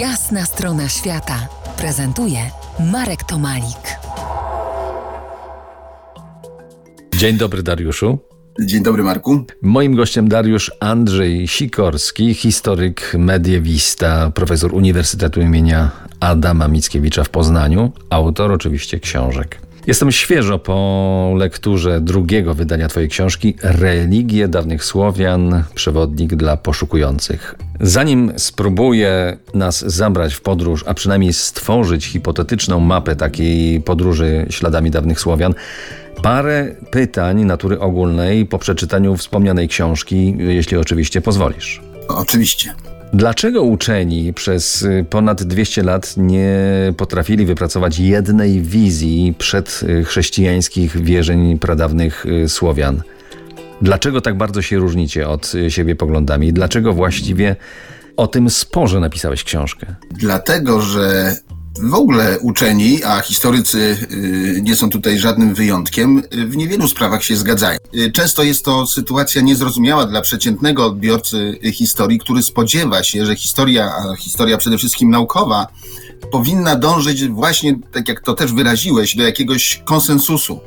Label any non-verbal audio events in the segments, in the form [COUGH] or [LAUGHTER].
Jasna strona świata prezentuje Marek Tomalik. Dzień dobry, Dariuszu. Dzień dobry, Marku. Moim gościem Dariusz Andrzej Sikorski, historyk, mediewista, profesor Uniwersytetu imienia Adama Mickiewicza w Poznaniu, autor oczywiście książek. Jestem świeżo po lekturze drugiego wydania Twojej książki Religie dawnych Słowian przewodnik dla poszukujących. Zanim spróbuję nas zabrać w podróż, a przynajmniej stworzyć hipotetyczną mapę takiej podróży śladami dawnych Słowian, parę pytań natury ogólnej po przeczytaniu wspomnianej książki, jeśli oczywiście pozwolisz. Oczywiście. Dlaczego uczeni przez y, ponad 200 lat nie potrafili wypracować jednej wizji przedchrześcijańskich wierzeń pradawnych y, Słowian? Dlaczego tak bardzo się różnicie od y, siebie poglądami? Dlaczego właściwie o tym sporze napisałeś książkę? Dlatego, że w ogóle uczeni, a historycy y, nie są tutaj żadnym wyjątkiem, y, w niewielu sprawach się zgadzają. Y, często jest to sytuacja niezrozumiała dla przeciętnego odbiorcy historii, który spodziewa się, że historia, a historia przede wszystkim naukowa, powinna dążyć właśnie, tak jak to też wyraziłeś, do jakiegoś konsensusu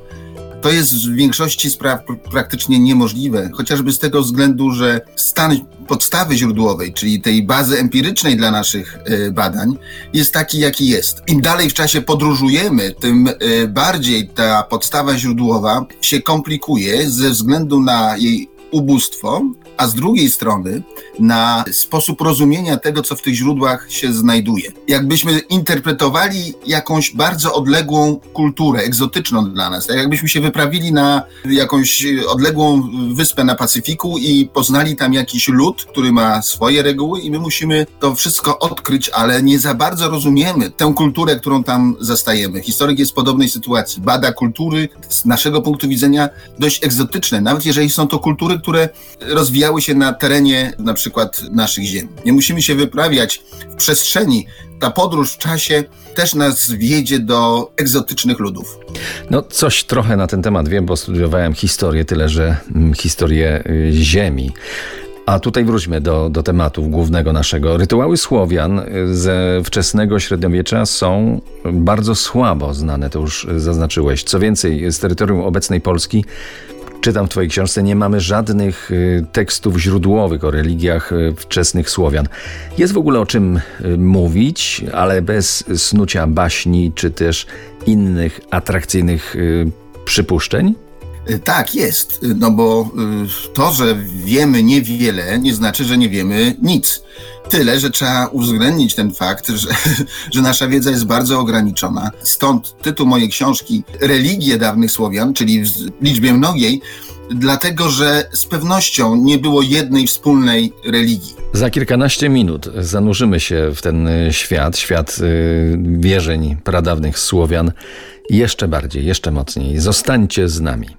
to jest w większości spraw praktycznie niemożliwe, chociażby z tego względu, że stan podstawy źródłowej, czyli tej bazy empirycznej dla naszych e, badań, jest taki, jaki jest. Im dalej w czasie podróżujemy, tym e, bardziej ta podstawa źródłowa się komplikuje ze względu na jej ubóstwo, a z drugiej strony na sposób rozumienia tego, co w tych źródłach się znajduje. Jakbyśmy interpretowali jakąś bardzo odległą kulturę, egzotyczną dla nas, tak jakbyśmy się wyprawili na jakąś odległą wyspę na Pacyfiku i poznali tam jakiś lud, który ma swoje reguły i my musimy to wszystko odkryć, ale nie za bardzo rozumiemy tę kulturę, którą tam zastajemy. Historyk jest w podobnej sytuacji. Bada kultury z naszego punktu widzenia dość egzotyczne, nawet jeżeli są to kultury, które rozwijały się na terenie na przykład naszych ziem. Nie musimy się wyprawiać w przestrzeni. Ta podróż w czasie też nas wiedzie do egzotycznych ludów. No, coś trochę na ten temat wiem, bo studiowałem historię, tyle że mm, historię y, Ziemi. A tutaj wróćmy do, do tematu głównego naszego. Rytuały Słowian y, ze wczesnego średniowiecza są bardzo słabo znane, to już zaznaczyłeś. Co więcej, z terytorium obecnej Polski czytam w Twojej książce, nie mamy żadnych y, tekstów źródłowych o religiach y, wczesnych Słowian. Jest w ogóle o czym y, mówić, ale bez snucia baśni czy też innych atrakcyjnych przypuszczeń? Tak, jest. No bo to, że wiemy niewiele, nie znaczy, że nie wiemy nic. Tyle, że trzeba uwzględnić ten fakt, że, [LAUGHS] że nasza wiedza jest bardzo ograniczona. Stąd tytuł mojej książki Religie dawnych Słowian, czyli w liczbie mnogiej, dlatego że z pewnością nie było jednej wspólnej religii. Za kilkanaście minut zanurzymy się w ten świat, świat wierzeń pradawnych Słowian jeszcze bardziej, jeszcze mocniej. Zostańcie z nami.